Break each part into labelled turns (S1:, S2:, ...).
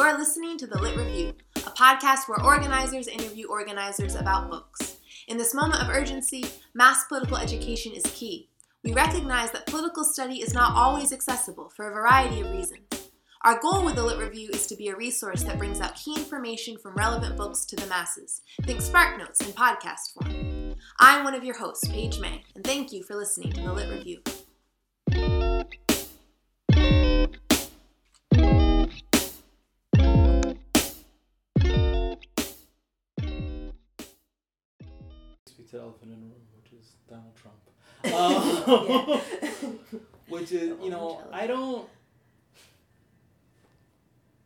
S1: You're listening to The Lit Review, a podcast where organizers interview organizers about books. In this moment of urgency, mass political education is key. We recognize that political study is not always accessible for a variety of reasons. Our goal with the Lit Review is to be a resource that brings out key information from relevant books to the masses. Think Spark Notes in podcast form. I'm one of your hosts, Page May, and thank you for listening to the Lit Review.
S2: Elephant in the room, which is Donald Trump. Um, which is, you know, I don't.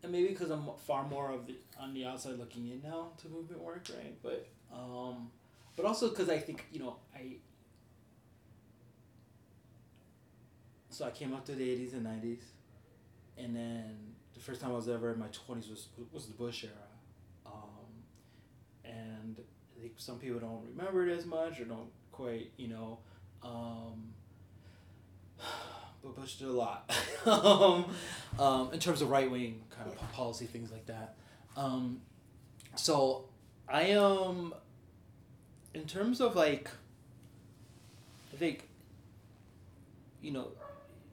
S2: And maybe because I'm far more of the on the outside looking in now to movement work, right? But um, but also because I think you know I. So I came up to the eighties and nineties, and then the first time I was ever in my twenties was was the Bush era, um, and I think some people don't remember it as much or don't quite you know, um, but Bush did a lot, um, um, in terms of right wing kind of policy things like that. Um, so I am, um, in terms of like, I think, you know,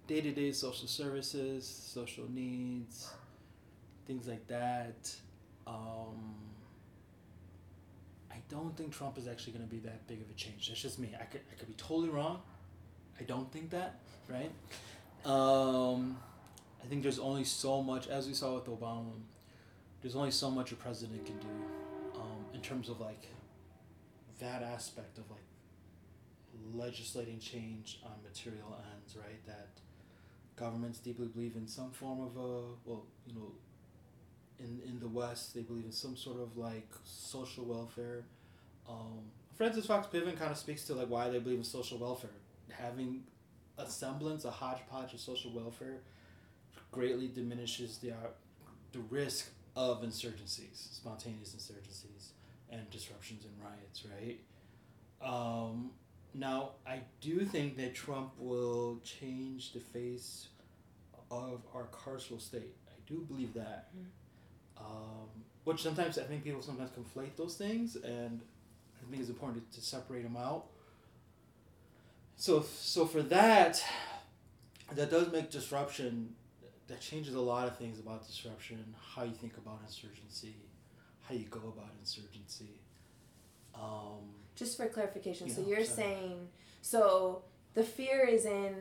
S2: day to day social services, social needs, things like that. Um, I don't think Trump is actually going to be that big of a change. That's just me. I could, I could be totally wrong. I don't think that, right? Um, I think there's only so much, as we saw with Obama, there's only so much a president can do um, in terms of like that aspect of like legislating change on material ends, right? That governments deeply believe in some form of a, well, you know, in, in the West, they believe in some sort of like social welfare. Um, Frances Fox Piven kind of speaks to like why they believe in social welfare. Having a semblance, a hodgepodge of social welfare, greatly diminishes the uh, the risk of insurgencies, spontaneous insurgencies, and disruptions and riots. Right. Um, now, I do think that Trump will change the face of our carceral state. I do believe that. Um, which sometimes I think people sometimes conflate those things, and I think it's important to, to separate them out. So, so for that, that does make disruption. That changes a lot of things about disruption, how you think about insurgency, how you go about insurgency. Um,
S1: Just for clarification, so you're
S2: sorry.
S1: saying so the fear is in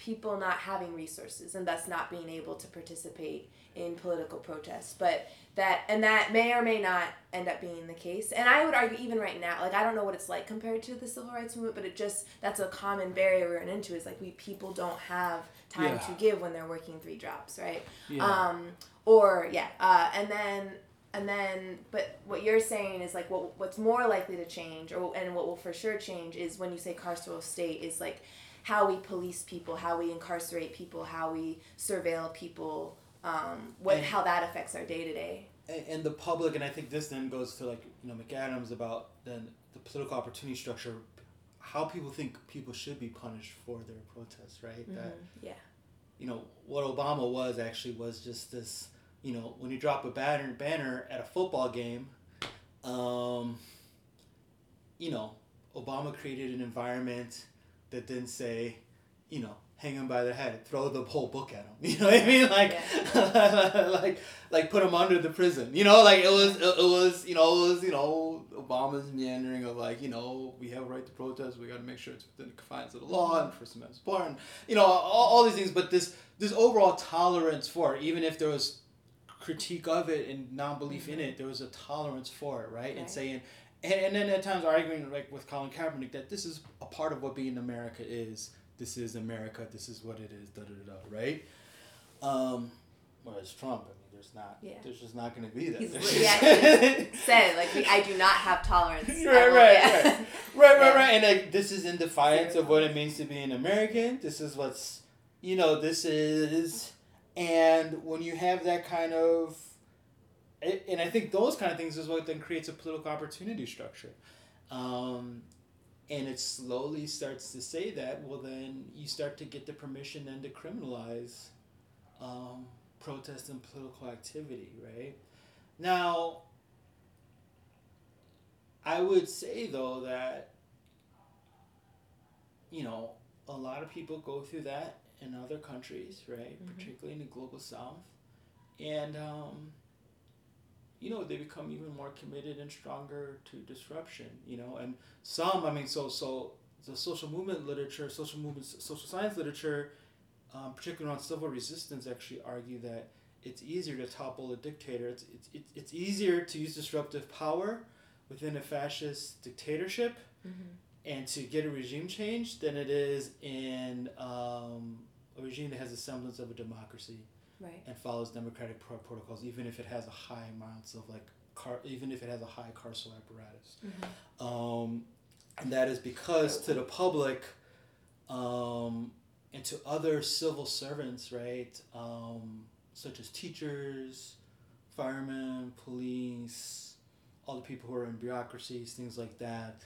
S1: people not having resources and thus not being able to participate in political protests, but that and that may or may not end up being the case. And I would argue even right now, like I don't know what it's like compared to the civil rights movement, but it just that's a common barrier we're into is like we people don't have time
S2: Yeah.
S1: to give when they're working three jobs, right?
S2: yeah.
S1: um or yeah uh, and then and then but what you're saying is like what what's more likely to change or and what will for sure change is when you say carceral state is like how we police people how we incarcerate people how we surveil people um what
S2: And-
S1: how that affects our day to day
S2: and, the public, and I think this then goes to like you know McAdam's about then the political opportunity structure, how people think people should be punished for their protests, right? That
S1: yeah
S2: you know what Obama was actually was just this you know when you drop a banner banner at a football game, um, you know Obama created an environment that didn't say, you know. Hang him by the head, throw the whole book at him. You know what I mean? Like, like, like put him under the prison. You know, like it was, it, it was, you know, it was, you know, Obama's meandering of like, you know, we have a right to protest. We got to make sure it's within the confines of the law and First Amendment support, and you know, all, all these things. But this, this overall tolerance for it, even if there was critique of it and non-belief in mm-hmm. it, there was a tolerance for it, right? And saying, and, and then at times arguing like with Colin Kaepernick that this is a part of what being America is. This is America. This is what it is. Da da da. da right. Um, whereas Trump, I mean, there's not.
S1: Yeah.
S2: There's just not going to be that.
S1: He's- yeah,
S2: just-
S1: said like i do not have tolerance
S2: right, right, right, right, right,
S1: Yeah.
S2: right. And like this is in defiance of what it means to be an American. This is what's, you know, this is, and when you have that kind of, it, and I think those kind of things is what then creates a political opportunity structure, um, and it slowly starts to say that. Well, then you start to get the permission then to criminalize, um, protest and political activity, right? Now, I would say though that you know a lot of people go through that in other countries, right?
S3: Mhm.
S2: Particularly in the global south, and um, you know they become even more committed and stronger to disruption. You know, and some, I mean, so so the social movement literature, social movement, social science literature, um, particularly on civil resistance, actually argue that it's easier to topple a dictator. It's, it's, it's, it's easier to use disruptive power within a fascist dictatorship
S3: Mm-hmm.
S2: and to get a regime change than it is in um, a regime that has a semblance of a democracy
S3: Right.
S2: and follows democratic pro- protocols, even if it has a high amounts of like car, even if it has a high carceral apparatus.
S3: Mm-hmm.
S2: Um, and that is because to the public um, and to other civil servants, right, um, such as teachers, firemen, police, all the people who are in bureaucracies, things like that,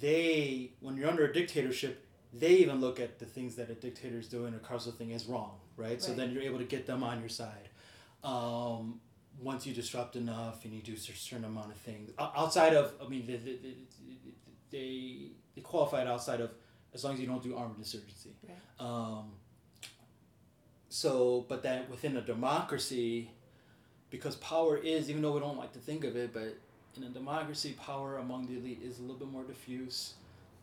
S2: they, when you're under a dictatorship, they even look at the things that a dictator is doing, a carceral thing, as wrong, right? So then you're able to get them on your side. Um, once you disrupt enough and you do a certain amount of things outside of i mean they, they, they, it outside of as long as you don't do armed insurgency
S3: Right.
S2: um, so but that within a democracy because power is even though we don't like to think of it but in a democracy power among the elite is a little bit more diffuse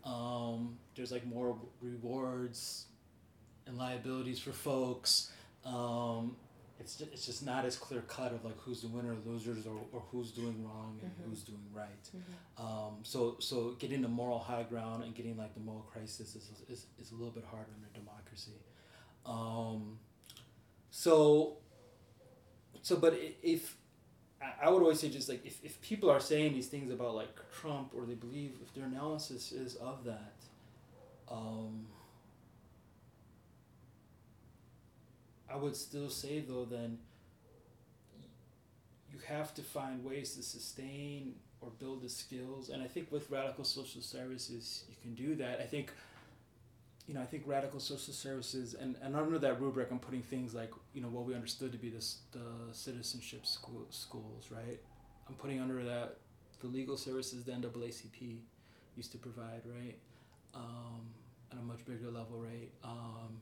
S2: um, there's like more rewards and liabilities for folks um, it's just, it's just not as clear cut of like who's the winner or losers or, or who's doing wrong and
S3: Mhm.
S2: who's doing right.
S3: Mm-hmm.
S2: Um, so so getting the moral high ground and getting like the moral crisis is, is, is a little bit harder in a democracy. Um, so so but if I- I would always say just like if, if people are saying these things about like Trump or they believe if their analysis is of that, um, I would still say though then you have to find ways to sustain or build the skills and I think with radical social services you can do that. I think you know, I think radical social services and, and under that rubric I'm putting things like, you know, what we understood to be this the citizenship school schools, right? I'm putting under that the legal services the NAACP used to provide, right? Um, at a much bigger level, right? Um,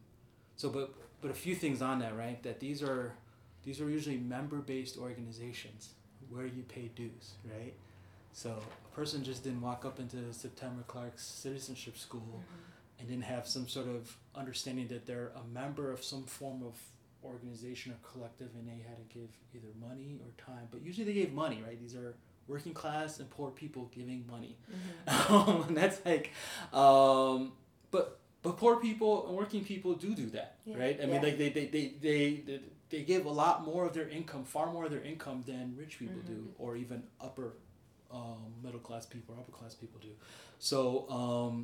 S2: so, but but a few things on that, right? That these are these are usually member-based organizations where you pay dues, right? So a person just didn't walk up into Septima Clark's citizenship school and didn't have some sort of understanding that they're a member of some form of organization or collective and they had to give either money or time. But usually they gave money, right? These are working class and poor people giving money.
S3: Mm-hmm.
S2: Um, and that's like, um, but but poor people and working people do do that,
S3: Yeah.
S2: right? I mean,
S3: Yeah.
S2: like they they, they, they, they they give a lot more of their income, far more of their income than rich people do,
S3: Mhm.
S2: or even upper um, middle class people or upper class people do. So um,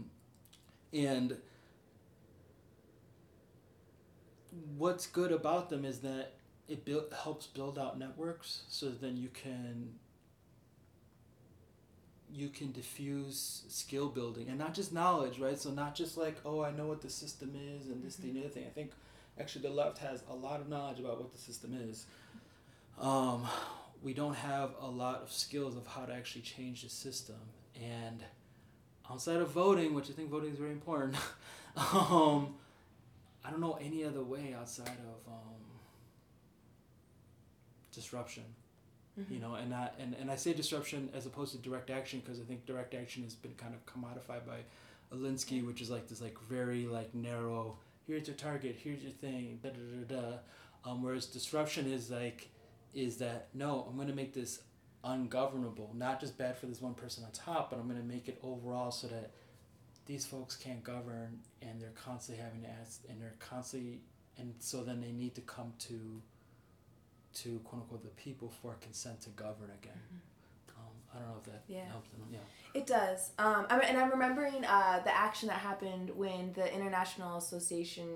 S2: and what's good about them is that it build, helps build out networks so then you can you can diffuse skill building and not just knowledge right? So not just like oh i know what the system is and this thing and the other thing. I think actually the left has a lot of knowledge about what the system is. Um, we don't have a lot of skills of how to actually change the system. And outside of voting which i think voting is very important um, I don't know any other way outside of um, disruption. You know, and not and, and I say disruption as opposed to direct action because I think direct action has been kind of commodified by Alinsky, which is like this like very like narrow. Here's your target. Here's your thing. Da da da da. Um, whereas disruption is like, is that no? I'm gonna make this ungovernable. Not just bad for this one person on top, but I'm gonna make it overall so that these folks can't govern and they're constantly having to ask and they're constantly and so then they need to come to to quote unquote the people for consent to govern again um, i don't know if that
S3: Yeah.
S2: helps them yeah
S3: It does. Um, I, and I'm remembering uh, the action that happened when the International Association,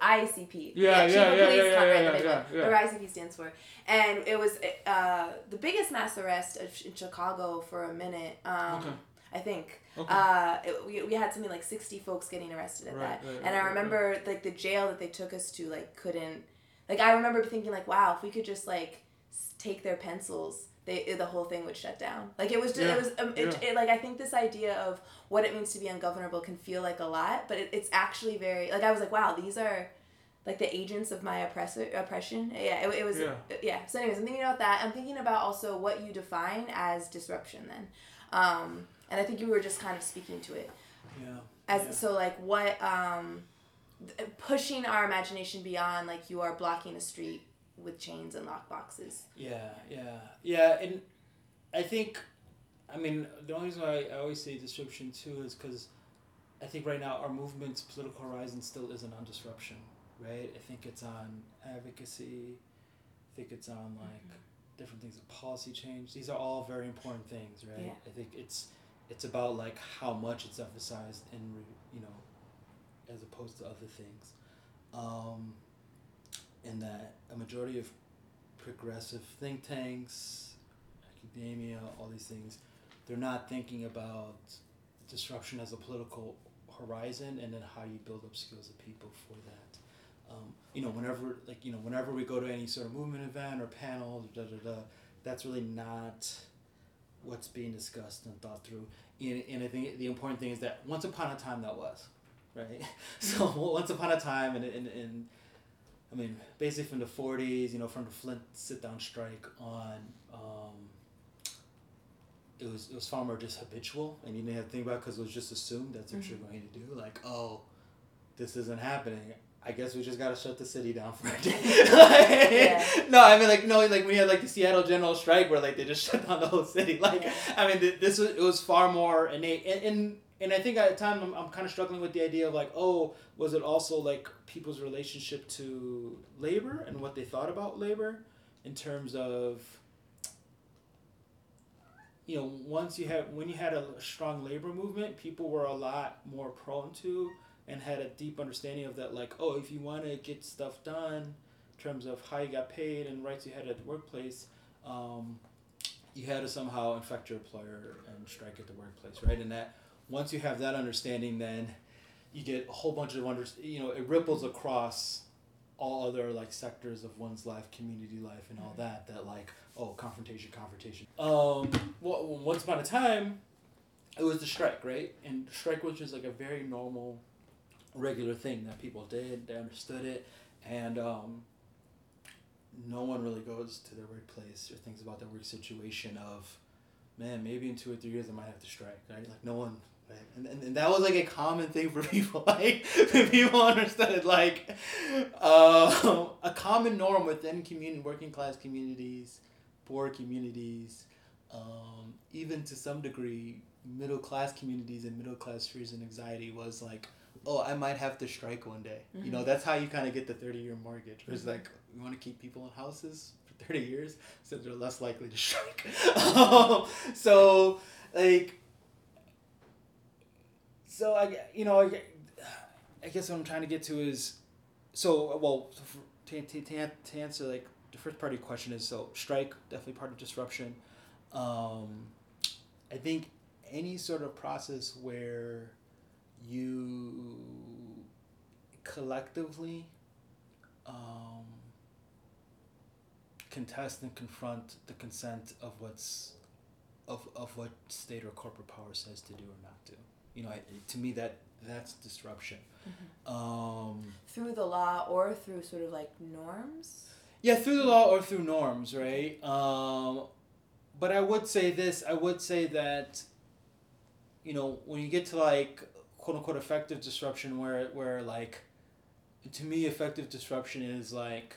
S3: ICP,
S2: Yeah,
S3: Chief
S2: yeah,
S3: of
S2: yeah,
S3: Police
S2: yeah,
S3: Con-
S2: yeah, yeah,
S3: the
S2: yeah, yeah.
S3: or ICP stands for, and it was uh, the biggest mass arrest in Chicago for a minute. Um,
S2: Okay.
S3: I think
S2: okay
S3: uh, it, we, we had something like 60 folks getting arrested at
S2: Right,
S3: that
S2: right,
S3: and i
S2: right, right,
S3: remember like the jail that they took us to like couldn't
S1: Like I remember thinking like, wow, if we could just like take their pencils, they the whole thing would shut down. Like it was just,
S2: Yeah,
S1: it was um, it,
S2: yeah.
S1: it, like I think this idea of what it means to be ungovernable can feel like a lot, but it, it's actually very like I was like, wow, these are like the agents of my oppressor oppression. Yeah, it, it was
S2: Yeah.
S1: yeah. So anyways, I'm thinking about that. I'm thinking about also what you define as disruption then. Um, and I think you were just kind of speaking to it
S2: Yeah.
S1: as
S2: Yeah.
S1: so like what um th- pushing our imagination beyond like you are blocking a street with chains and lockboxes
S2: Yeah, yeah, yeah, and I think, I mean, the only reason why I always say disruption too is because I think right now our movement's political horizon still isn't on disruption, right? I think it's on advocacy. I think it's on like mm-hmm. different things of policy change. These are all very important things, right?
S1: Yeah.
S2: I think it's it's about like how much it's emphasized in re- you know, as opposed to other things, um, and that a majority of progressive think tanks, academia, all these things, they're not thinking about disruption as a political horizon and then how you build up skills of people for that. Um, you know, whenever like you know, whenever we go to any sort of movement event or panel, da da da, that's really not what's being discussed and thought through. And, and I think the important thing is that once upon a time that was, right? so once upon a time, and and, and I mean, basically from the '40s, you know, from the Flint sit-down strike on, um, it was it was far more just habitual, and you didn't have to think about it because it, was just assumed that's what you're going to do. Like, oh, this isn't happening. I guess we just gotta shut the city down for a day. Like,
S1: Yeah.
S2: No, I mean like no, like we had like the Seattle General Strike where like they just shut down the whole city. Like
S1: Yeah.
S2: I mean, th- this was it was far more innate, and and, and I think at the time I'm, I'm kind of struggling with the idea of like, oh, was it also like people's relationship to labor and what they thought about labor, in terms of. You know, once you had when you had a strong labor movement, people were a lot more prone to and had a deep understanding of that. Like, oh, if you want to get stuff done, in terms of how you got paid and rights you had at the workplace, um, you had to somehow infect your employer and strike at the workplace, right? And that once you have that understanding, then you get a whole bunch of under, you know, it ripples across all other like sectors of one's life, community life, and all that. That like, oh, confrontation, confrontation. Um, well, once upon a time, it was the strike, right? And strike was just like a very normal, regular thing that people did. They understood it, and um, no one really goes to their workplace or thinks about their work situation of, man, maybe in two or three years I might have to strike, right? Like no one, And, and, and that was like a common thing for people. Like people understood like uh, a common norm within community, working class communities, poor communities, um, even to some degree, middle class communities and middle class fears and anxiety was like, oh, I might have to strike one day. You know,
S1: Mhm.
S2: that's how you kind of get the 30 year mortgage. It's like, you want to keep people in houses for 30 years so they're less likely to strike. um, so, like, so I, you know, I, I guess what I'm trying to get to is, so, well, to, to, to, to answer, like, the first part of your question is, so, strike, definitely part of disruption. Um, I think any sort of process where you collectively um, contest and confront the consent of what's of, of what state or corporate power says to do or not do. You know, I, to me that that's disruption. Um,
S1: through the law or through sort of like norms
S2: yeah, through the law or through norms, right? Um, but I would say this. I would say that, you know, when you get to like quote unquote effective disruption, where where like, to me, effective disruption is like.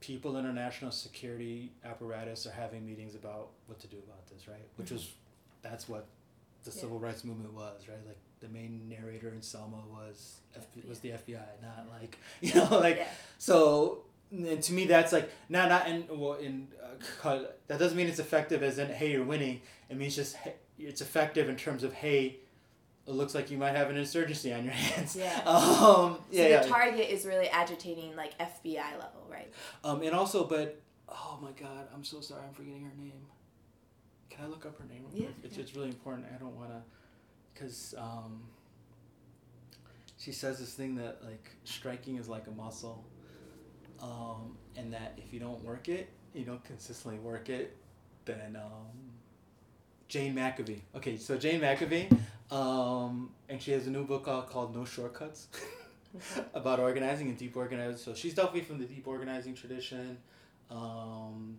S2: People in our national security apparatus are having meetings about what to do about this, right? Which
S1: Mhm.
S2: was, that's what, the
S1: Yeah.
S2: civil rights movement was, right? Like the main narrator in Selma was F- was the FBI, not like you know like
S1: yeah
S2: so, and to me, that's like not not and well, in uh, that doesn't mean it's effective as in hey you're winning. It means just hey, it's effective in terms of hey, it looks like you might have an insurgency on your hands.
S1: Yeah.
S2: Um.
S1: so
S2: Yeah.
S1: the
S2: yeah.
S1: target is really agitating like fbi level right
S2: um. And also, but oh my God, I'm so sorry. I'm forgetting her name. Can I look up her name? real
S1: Yeah,
S2: quick? It's it's really important. I don't wanna, cause um. She says this thing that like striking is like a muscle, um, and that if you don't work it, you don't consistently work it, then um, Jane McAlevey. Okay, so Jane McAlevey, um, and she has a new book called, called No Shortcuts about organizing and deep organizing. So she's definitely from the deep organizing tradition. Um,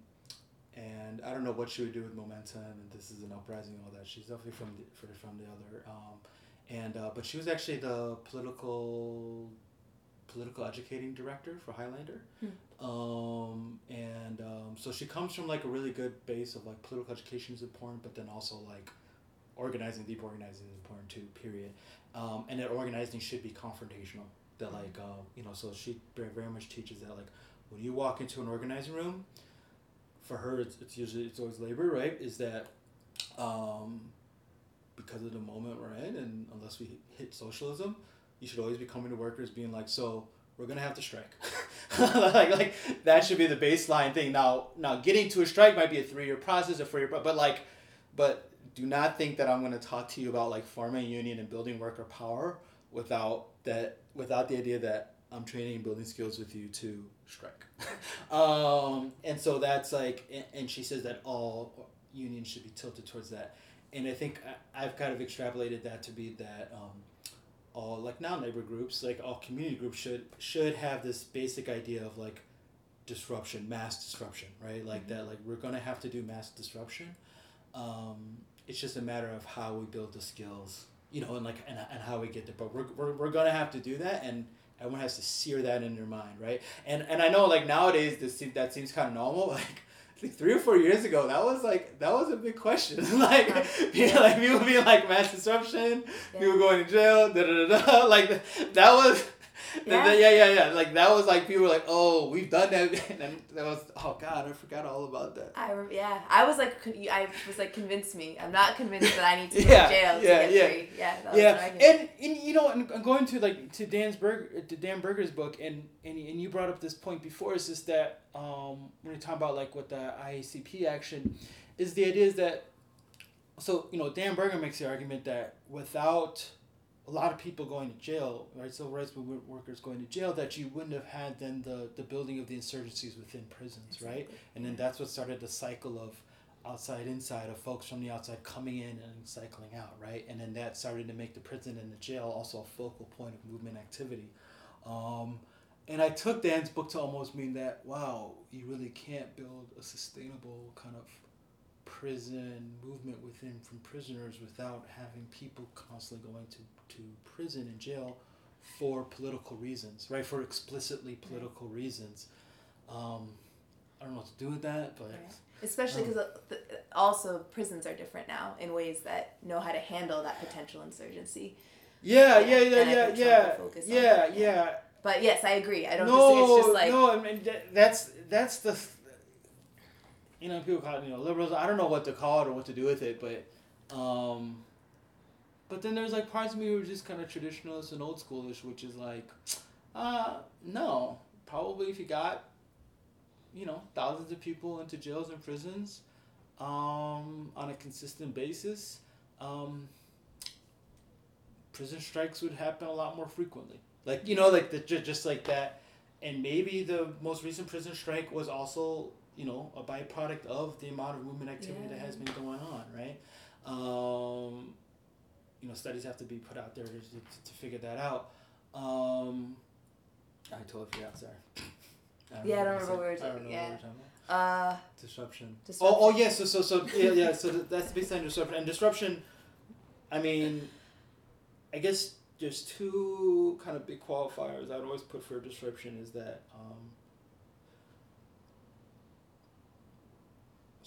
S2: and I don't know what she would do with momentum and this is an uprising and all that. She's definitely from the, from the other. Um, and uh, but she was actually the political political educating director for Highlander.
S1: Hmm.
S2: Um, and um, so she comes from like a really good base of like political education is important, but then also like organizing, deep organizing is important too. Period. Um, and that organizing should be confrontational. That like uh, you know, so she very, very much teaches that like when you walk into an organizing room, for her it's, it's usually it's always labor, right? Is that um, because of the moment we're in, and unless we hit socialism, you should always be coming to workers being like, so we're gonna have to strike. like like that should be the baseline thing. Now now getting to a strike might be a three year process, a four year, but like, but do not think that I'm gonna talk to you about like forming a union and building worker power without that without the idea that I'm training and building skills with you to strike. um, and so that's like, and, and she says that all unions should be tilted towards that. And I think I, I've kind of extrapolated that to be that um, all like now neighbor groups, like all community groups should should have this basic idea of like disruption, mass disruption, right? Like that, like we're gonna have to do mass disruption. Um, it's just a matter of how we build the skills, you know, and like and, and how we get there. But we're, we're, we're gonna have to do that, and everyone has to sear that in their mind, right? And and I know like nowadays this seem, that seems kind of normal, like. Like three or four years ago, that was like that was a big question. Uh-huh. like, people, like people being like mass disruption,
S1: Yeah.
S2: people going to jail, da da da da. Like that was, yeah.
S1: Yeah.
S2: yeah, yeah, yeah. Like that was like people were like, oh, we've done that, and then that was oh god, I forgot all about that.
S1: I yeah, I was like, I was like, convince me. I'm not convinced that I need to go
S2: Yeah,
S1: to jail to
S2: yeah,
S1: get
S2: yeah.
S1: free. Yeah,
S2: yeah,
S1: what I did.
S2: and, and you know, and going to like to Dan's Berg to Dan Berger's book, and and and you brought up this point before is just that um when you talk about like what the IACP action is the idea is that so you know Dan Berger makes the argument that without a lot of people going to jail, right, civil rights movement workers going to jail, that you wouldn't have had then the the building of the insurgencies within prisons, right, and then that's what started the cycle of outside inside of folks from the outside coming in and cycling out right? And then that started to make the prison and the jail also a focal point of movement activity. Um, and i took dan's book to almost mean that wow you really can't build a sustainable kind of prison movement within from prisoners without having people constantly going to, to prison and jail for political reasons right for explicitly political reasons um, i don't know what to do with that but
S1: Right. Especially because also prisons are different now in ways that know how to handle that potential insurgency.
S2: Yeah,
S1: Yeah,
S2: yeah, yeah, yeah, yeah,
S1: will focus on
S2: yeah, yeah.
S1: But yes, I agree. I don't
S2: No,
S1: just it's just like
S2: no, I mean that's that's the, th- you know, people call it you know liberals. I don't know what to call it or what to do with it, but, um, but then there's like parts of me who are just kind of traditionalist and old schoolish, which is like, uh, no, probably if you got, you know, thousands of people into jails and prisons, um, on a consistent basis, um, prison strikes would happen a lot more frequently. Like you know, like the just like that, and maybe the most recent prison strike was also you know a byproduct of the amount of movement activity that has been going on, right? Um, you know, studies have to be put out there to, to, to figure that out. Um, I totally forgot. Sorry. I
S1: Yeah, I don't remember where we were
S2: said. I don't
S1: talking- yeah.
S2: we were talking about.
S1: uh
S2: Disruption.
S1: Disruption.
S2: Oh, oh yes. so, so, so, yeah, yeah. So th- that's the baseline disruption. And disruption, I mean, I guess there's two kind of big qualifiers I'd always put for disruption is that. Um,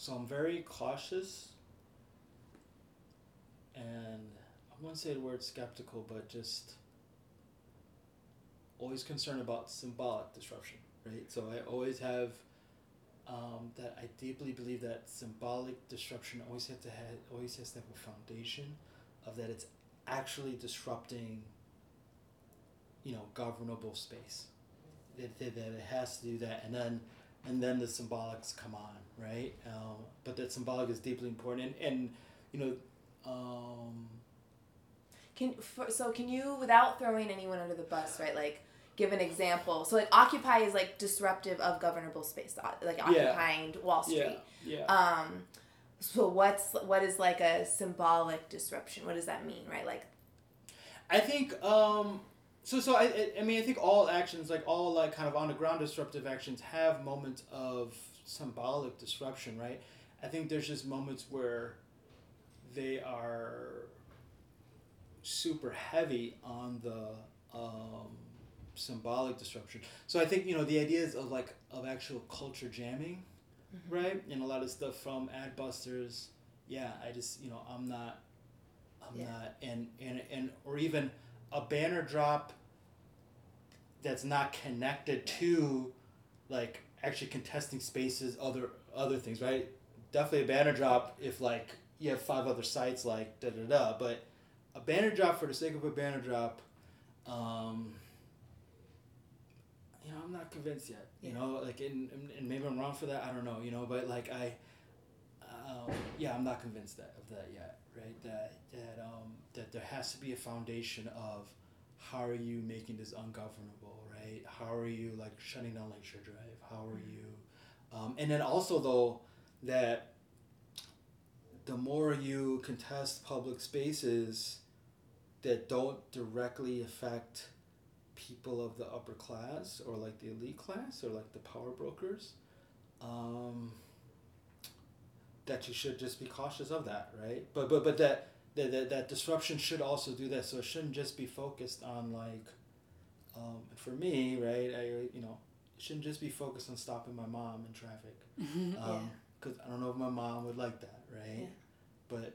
S2: so I'm very cautious, and I wouldn't say the word skeptical, but just always concerned about symbolic disruption, right? So I always have um, that I deeply believe that symbolic disruption always has to have always has to have a foundation of that it's actually disrupting you know governable space that, that, that it has to do that and then and then the symbolics come on right um, but that symbolic is deeply important and, and you know um,
S1: Can for, so can you without throwing anyone under the bus, right? Like give an example. So like Occupy is like disruptive of governable space, uh, like occupying Wall Street.
S2: Yeah. Yeah.
S1: Um, so what's what is like a symbolic disruption? What does that mean, right? Like,
S2: I think um, so. So I, I- mean, I think all actions, like all like kind of on the ground disruptive actions, have moments of symbolic disruption, right? I think there's just moments where they are super heavy on the um, symbolic disruption. So I think you know the ideas of like of actual culture jamming, right? And a lot of stuff from Adbusters. Yeah, I just you know I'm not, I'm
S1: Yeah.
S2: not, and and and or even a banner drop. That's not connected to, like actually contesting spaces, other other things, right? Definitely a banner drop if like you have five other sites like da da da, but a banner drop for the sake of a banner drop, um, you know, I'm not convinced yet. You
S1: Yeah.
S2: know, like, and, and, maybe I'm wrong for that. I don't know. You know, but like I, um, yeah, I'm not convinced that of that yet. Right? That that um that there has to be a foundation of how are you making this ungovernable, right? How are you like shutting down Lakeshore Drive? How are you, um, and then also though that the more you contest public spaces that don't directly affect people of the upper class or like the elite class or like the power brokers um, that you should just be cautious of that right but but but that that, that, that disruption should also do that so it shouldn't just be focused on like um, for me right i you know it shouldn't just be focused on stopping my mom in traffic
S1: Yeah.
S2: because I don't know if my mom would like that, right?
S1: Yeah.
S2: But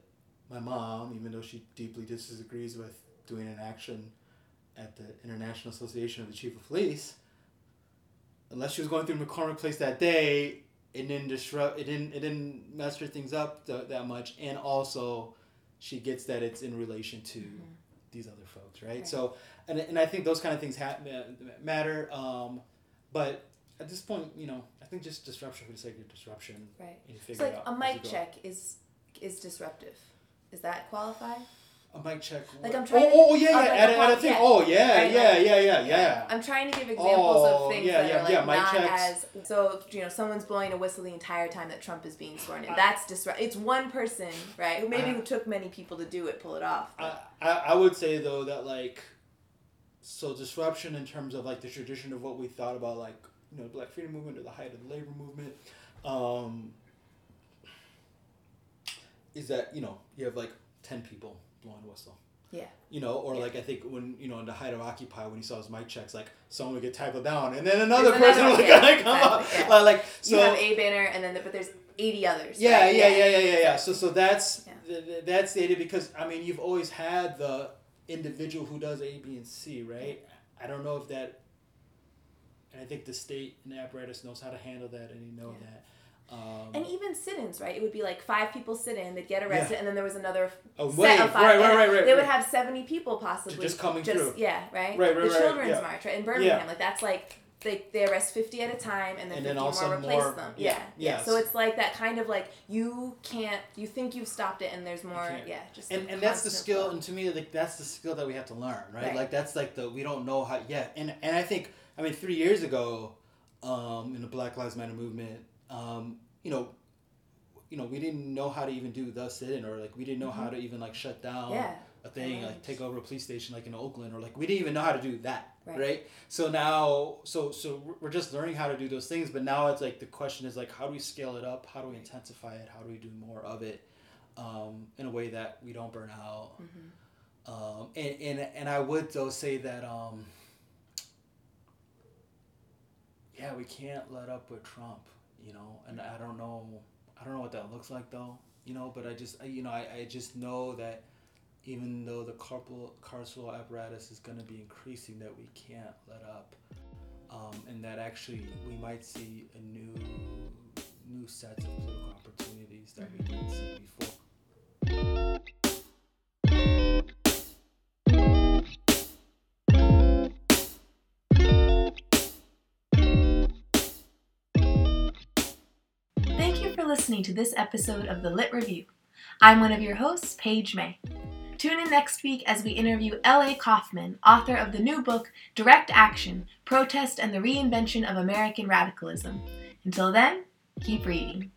S2: my mom, even though she deeply disagrees with doing an action at the International Association of the Chief of Police, unless she was going through McCormick Place that day, it didn't disrupt. It didn't. It didn't mess her things up th- that much, and also, she gets that it's in relation to these other folks, right?
S1: Right.
S2: So, and, and I think those kind of things ha- matter. Um, but at this point, you know, I think just disruption for the sake of disruption.
S1: right. So like a mic check is is disruptive. Is that qualify?
S2: A mic check.
S1: Like, I'm trying
S2: Oh,
S1: to-
S2: oh, yeah, yeah.
S1: of, like,
S2: at,
S1: a
S2: a, at a thing.
S1: yeah.
S2: Oh, yeah,
S1: Right,
S2: yeah,
S1: like-
S2: yeah, yeah, yeah.
S1: I'm trying to give examples
S2: Oh,
S1: of things
S2: yeah,
S1: that
S2: yeah,
S1: are like
S2: yeah, mic
S1: not
S2: checks.
S1: as so you know someone's blowing a whistle the entire time that Trump is being sworn in. That's disrupt. It's one person, right? Who maybe
S2: Uh,
S1: who took many people to do it, pull it off.
S2: I, I, I would say though that like, so disruption in terms of like the tradition of what we thought about like you know Black Freedom Movement or the height of the labor movement, um, is that you know you have like ten people blowing whistle.
S1: Yeah.
S2: You know, or
S1: Yeah.
S2: like I think when you know in the height of Occupy when he saw his mic checks, like someone would get tackled down, and then another
S1: There's
S2: person
S1: another
S2: would
S1: one,
S2: kind
S1: yeah,
S2: of come up,
S1: yeah.
S2: like, like so.
S1: you have a banner, and then the, but there's 80 others.
S2: Yeah,
S1: right?
S2: yeah, yeah, yeah, yeah, yeah. So, so that's
S1: Yeah.
S2: th- th- that's the idea because I mean you've always had the individual who does A, B, and C, right? I don't know if that. And I think the state and apparatus knows how to handle that, and they know that. Um,
S1: And even sit-ins, right? It would be like five people sit in, they'd get arrested,
S2: Yeah.
S1: and then there was another
S2: a
S1: set of five.
S2: right, right, right, right.
S1: They would have seventy people possibly
S2: just coming
S1: just,
S2: through.
S1: Yeah, right.
S2: Right, right,
S1: The children's
S2: yeah.
S1: march, right? In Birmingham,
S2: Yeah.
S1: like that's like they they arrest fifty at a time, and then
S2: And
S1: fifty
S2: then all
S1: more replace
S2: more-
S1: them.
S2: yeah,
S1: Yeah, yeah.
S2: yes.
S1: So it's like that kind of like you can't, you think you've stopped it, and there's more. Yeah, just
S2: and, and that's the skill
S1: flow.
S2: and to me like that's the skill that we have to learn right,
S1: Right.
S2: like that's like the we don't know how yet and and i think i mean three years ago um in the black lives matter movement um you know you know we didn't know how to even do the sit-in or like we didn't know how to even like shut down
S1: Yeah.
S2: a thing
S1: Right.
S2: like take over a police station like in oakland or like we didn't even know how to do that
S1: Right.
S2: right, so now so so we're- just learning how to do those things but now it's like the question is like how do we scale it up how do we intensify it how do we do more of it um, in a way that we don't burn out
S1: Mhm.
S2: um, and, and and I would though say that um, yeah, we can't let up with Trump, you know. And I don't know, I don't know what that looks like though, you know. But I just, I, you know, I, I just know that even though the carpal carceral apparatus is going to be increasing, that we can't let up, um, and that actually we might see a new new sets of political
S3: listening to this episode of the Lit Review. I'm one of your hosts, Page May.
S1: Tune in next week as we interview L.A. Kaufman, author of the new book, Direct Action Protest and the Reinvention of American Radicalism. Until then, keep reading.